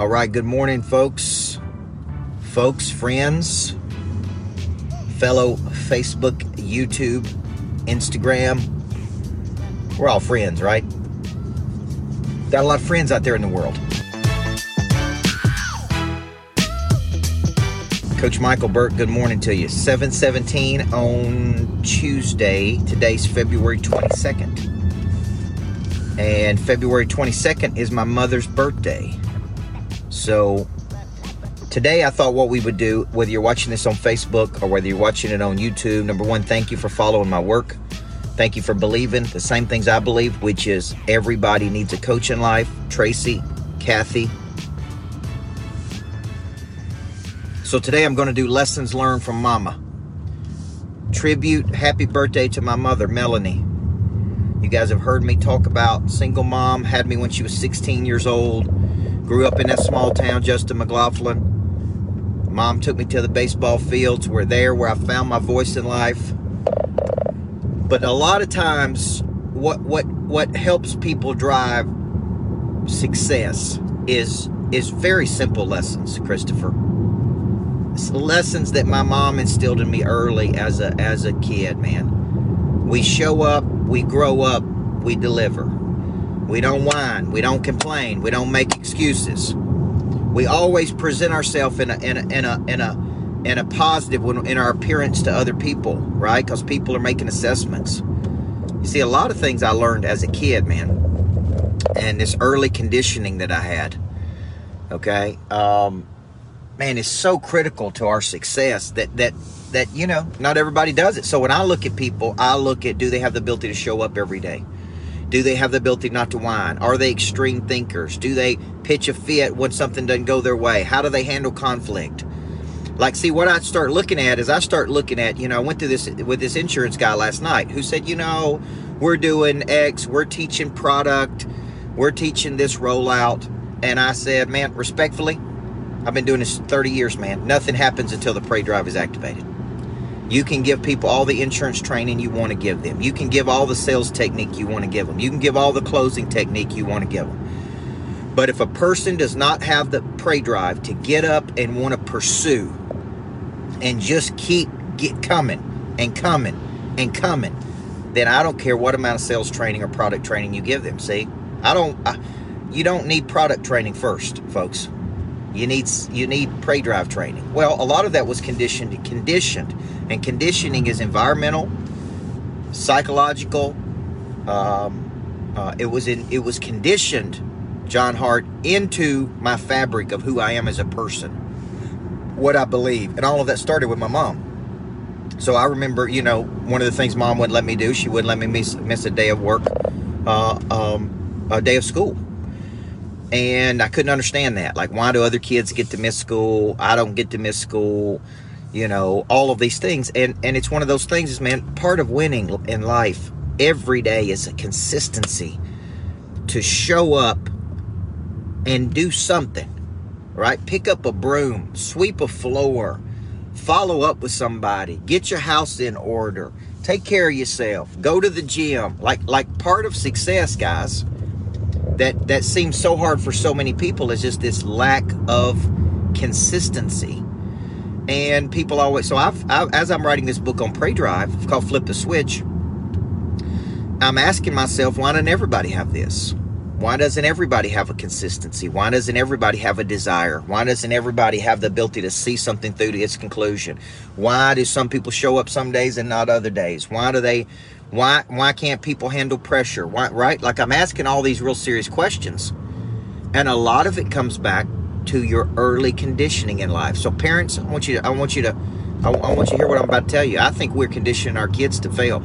All right, good morning, folks. Folks, friends, fellow Facebook, YouTube, Instagram. We're all friends, right? Got a lot of friends out there in the world. Coach Michael Burt, good morning to you. 717 on Tuesday. Today's February 22nd. And February 22nd is my mother's birthday. So today I thought what we would do, whether you're watching this on Facebook or whether you're watching it on YouTube, number one, thank you for following my work. Thank you for believing the same things I believe, which is everybody needs a coach in life. Tracy, Kathy. So today I'm going to do lessons learned from mama. Tribute, happy birthday to my mother, Melanie. You guys have heard me talk about single mom, had me when she was 16 years old, grew up in that small town, Justin McLaughlin. Mom took me to the baseball fields. We're there where I found my voice in life. But a lot of times, what what what helps people drive success is is very simple lessons, Christopher. It's lessons that my mom instilled in me early as a as a kid, man. We show up we grow up, we deliver. We don't whine, we don't complain, we don't make excuses. We always present ourselves in a in a in a in a in a positive in our appearance to other people, right? Because people are making assessments. You see, a lot of things I learned as a kid, man, and this early conditioning that I had. Okay, um, man, is so critical to our success that that that you know not everybody does it so when i look at people i look at do they have the ability to show up every day do they have the ability not to whine? Are they extreme thinkers? Do they pitch a fit when something doesn't go their way? How do they handle conflict? Like see what i start looking at is i start looking at you know i went through this with this insurance guy last night who said you know we're doing x we're teaching product we're teaching this rollout. And i said man respectfully i've been doing this 30 years man. Nothing happens until the prey drive is activated you can give people all the insurance training you want to give them. You can give all the sales technique you want to give them. You can give all the closing technique you want to give them. But if a person does not have the prey drive to get up and want to pursue and just keep get coming and coming and coming, then I don't care what amount of sales training or product training you give them. See, I don't. I, you don't need product training first, folks. You need you need prey drive training. Well, a lot of that was conditioned conditioned and conditioning is environmental, psychological. Um, uh, it was in, it was conditioned, John Hart, into my fabric of who I am as a person, what I believe, and all of that started with my mom. So I remember, you know, one of the things mom wouldn't let me do, she wouldn't let me miss, miss a day of work, uh, um, a day of school. And I couldn't understand that. Like, why do other kids get to miss school? I don't get to miss school you know all of these things and and it's one of those things is man part of winning in life every day is a consistency to show up and do something right pick up a broom sweep a floor follow up with somebody get your house in order take care of yourself go to the gym like like part of success guys that that seems so hard for so many people is just this lack of consistency. And people always so I've, I've, as i'm writing this book on prey drive called flip the switch i'm asking myself why doesn't everybody have this? Why doesn't everybody have a consistency? Why doesn't everybody have a desire? Why doesn't everybody have the ability to see something through to its conclusion? Why do some people show up some days and not other days? Why do they why why can't people handle pressure why right like i'm asking all these real serious questions and a lot of it comes back to your early conditioning in life. So parents, I want you to, I want you to, I, I want you to hear what I'm about to tell you. I think we're conditioning our kids to fail.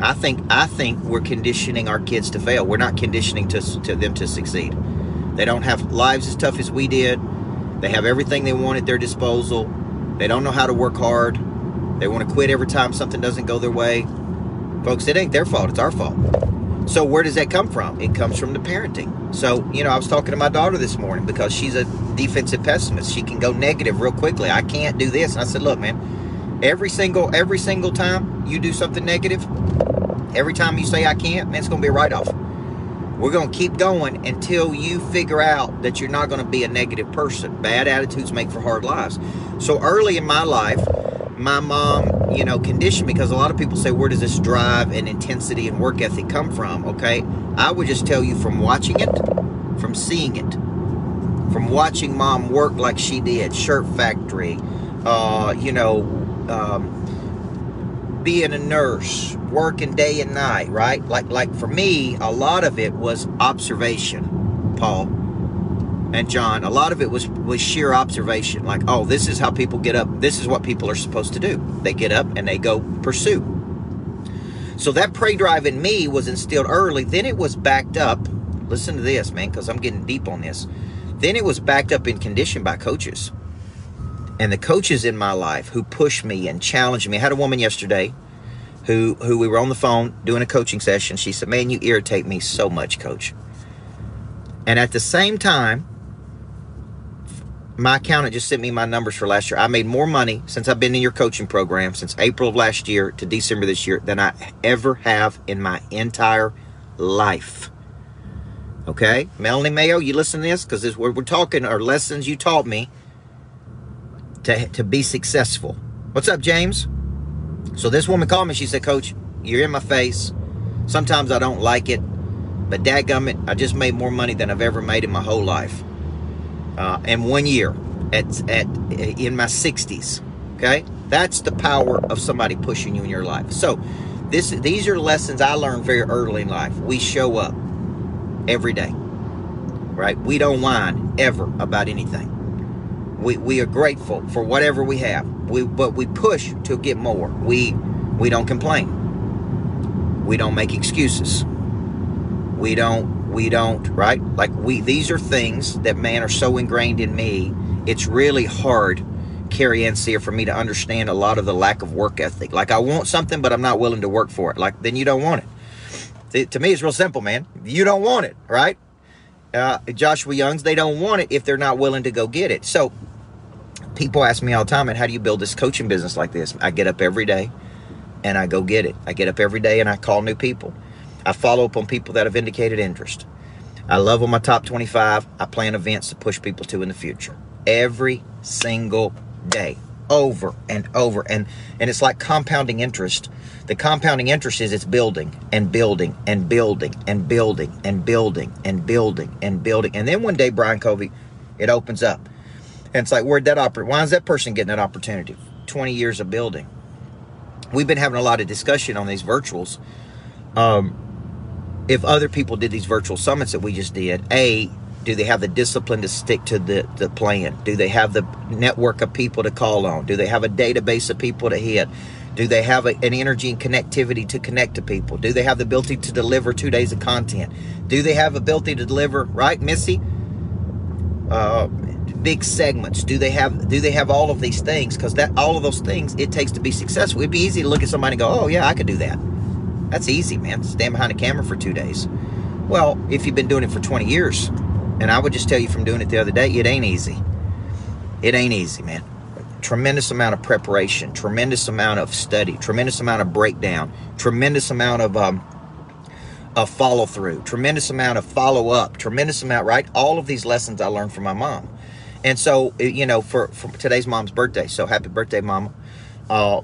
I think I think we're conditioning our kids to fail. We're not conditioning to, to them to succeed. They don't have lives as tough as we did. They have everything they want at their disposal. They don't know how to work hard. They want to quit every time something doesn't go their way. Folks, it ain't their fault, it's our fault. So where does that come from? It comes from the parenting. So, you know, I was talking to my daughter this morning because she's a defensive pessimist. She can go negative real quickly. I can't do this. And I said, look, man, every single every single time you do something negative, every time you say I can't, man, it's gonna be a write-off. We're going to keep going until you figure out that you're not going to be a negative person. Bad attitudes make for hard lives. So early in my life, my mom, you know, conditioned me because a lot of people say, where does this drive and intensity and work ethic come from? Okay. I would just tell you from watching it, from seeing it, from watching mom work like she did, shirt factory, uh, you know, um, being a nurse, working day and night, right? Like, like for me, a lot of it was observation, Paul and John. A lot of it was was sheer observation. Like, oh, this is how people get up. This is what people are supposed to do. They get up and they go pursue. So that prey drive in me was instilled early. Then it was backed up. Listen to this, man, because I'm getting deep on this. Then it was backed up in condition by coaches. And the coaches in my life who pushed me and challenged me. I had a woman yesterday who who we were on the phone doing a coaching session. She said, "Man, you irritate me so much, coach." And at the same time, my accountant just sent me my numbers for last year. I made more money since I've been in your coaching program since April of last year to December this year than I ever have in my entire life. Okay, Melanie Mayo, you listen to this because this is what we're talking are lessons you taught me to to be successful. What's up, James? So this woman called me. She said, "Coach, you're in my face. Sometimes I don't like it, but dadgummit, I just made more money than I've ever made in my whole life, uh, in one year, at at in my 60s. Okay, that's the power of somebody pushing you in your life. So." This, these are lessons I learned very early in life. We show up every day. Right? We don't whine ever about anything. We, we are grateful for whatever we have. We but we push to get more. We we don't complain. We don't make excuses. We don't we don't, right? Like we these are things that man are so ingrained in me. It's really hard Carrie Ann Sear for me to understand a lot of the lack of work ethic. Like I want something, but I'm not willing to work for it. Like then you don't want it to me, it's real simple, man. You don't want it, right? Uh, Joshua Youngs, they don't want it if they're not willing to go get it. So people ask me all the time, and how do you build this coaching business like this? I get up every day and I go get it. I get up every day and I call new people. I follow up on people that have indicated interest. I love on my top 25. I plan events to push people to in the future. Every single day. Over and over. And and it's like compounding interest. The compounding interest is it's building and building and building and building and building and building and building. And then one day brian covey it opens up. And it's like where'd that operate why is that person getting that opportunity? 20 years of building. We've been having a lot of discussion on these virtuals. Um, if other people did these virtual summits that we just did a do they have the discipline to stick to the, the plan? Do they have the network of people to call on? Do they have a database of people to hit? Do they have a, an energy and connectivity to connect to people? Do they have the ability to deliver two days of content? Do they have ability to deliver, right, Missy? Uh, big segments. Do they have do they have all of these things? Because that all of those things it takes to be successful. It'd be easy to look at somebody and go, oh yeah, I could do that. That's easy, man. Stand behind a camera for two days. Well, if you've been doing it for 20 years, and I would just tell you from doing it the other day, it ain't easy. It ain't easy, man. Tremendous amount of preparation, tremendous amount of study, tremendous amount of breakdown, tremendous amount of um, of follow through, tremendous amount of follow up, tremendous amount, right? All of these lessons I learned from my mom. And so, you know, for, for today's mom's birthday, so happy birthday, mama. Uh,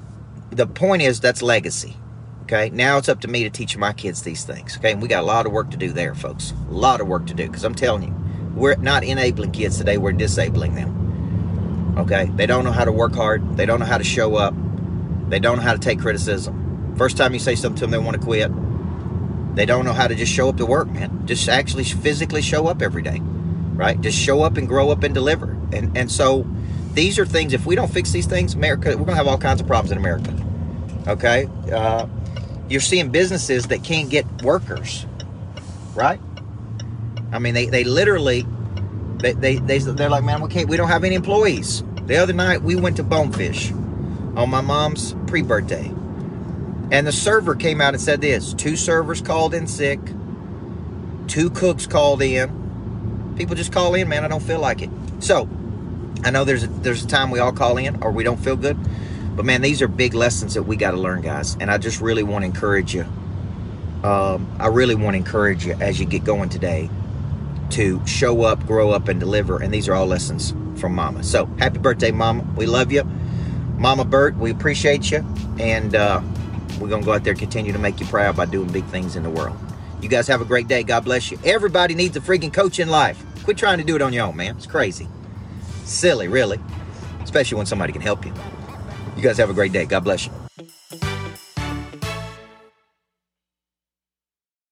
the point is that's legacy. Okay, now it's up to me to teach my kids these things. Okay, and we got a lot of work to do there, folks. A lot of work to do because I'm telling you, we're not enabling kids today, we're disabling them. Okay? They don't know how to work hard, they don't know how to show up, they don't know how to take criticism. First time you say something to them, they want to quit. They don't know how to just show up to work, man. Just actually physically show up every day, right? Just show up and grow up and deliver. And and so these are things. If we don't fix these things, America, we're gonna have all kinds of problems in America. Okay, uh, you're seeing businesses that can't get workers, right? I mean, they, they literally, they, they, they, they're like, man, we can't, we don't have any employees. The other night, we went to Bonefish on my mom's pre-birthday. And the server came out and said this, two servers called in sick, two cooks called in. People just call in, man, I don't feel like it. So, I know there's a, there's a time we all call in or we don't feel good. But man, these are big lessons that we got to learn, guys. And I just really want to encourage you um, I really want to encourage you as you get going today to show up, grow up, and deliver. And these are all lessons from Mama. So happy birthday, Mama. We love you. Mama Burt, we appreciate you. And uh, we're going to go out there and continue to make you proud by doing big things in the world. You guys have a great day. God bless you. Everybody needs a freaking coach in life. Quit trying to do it on your own, man. It's crazy. Silly, really. Especially when somebody can help you. You guys have a great day. God bless you.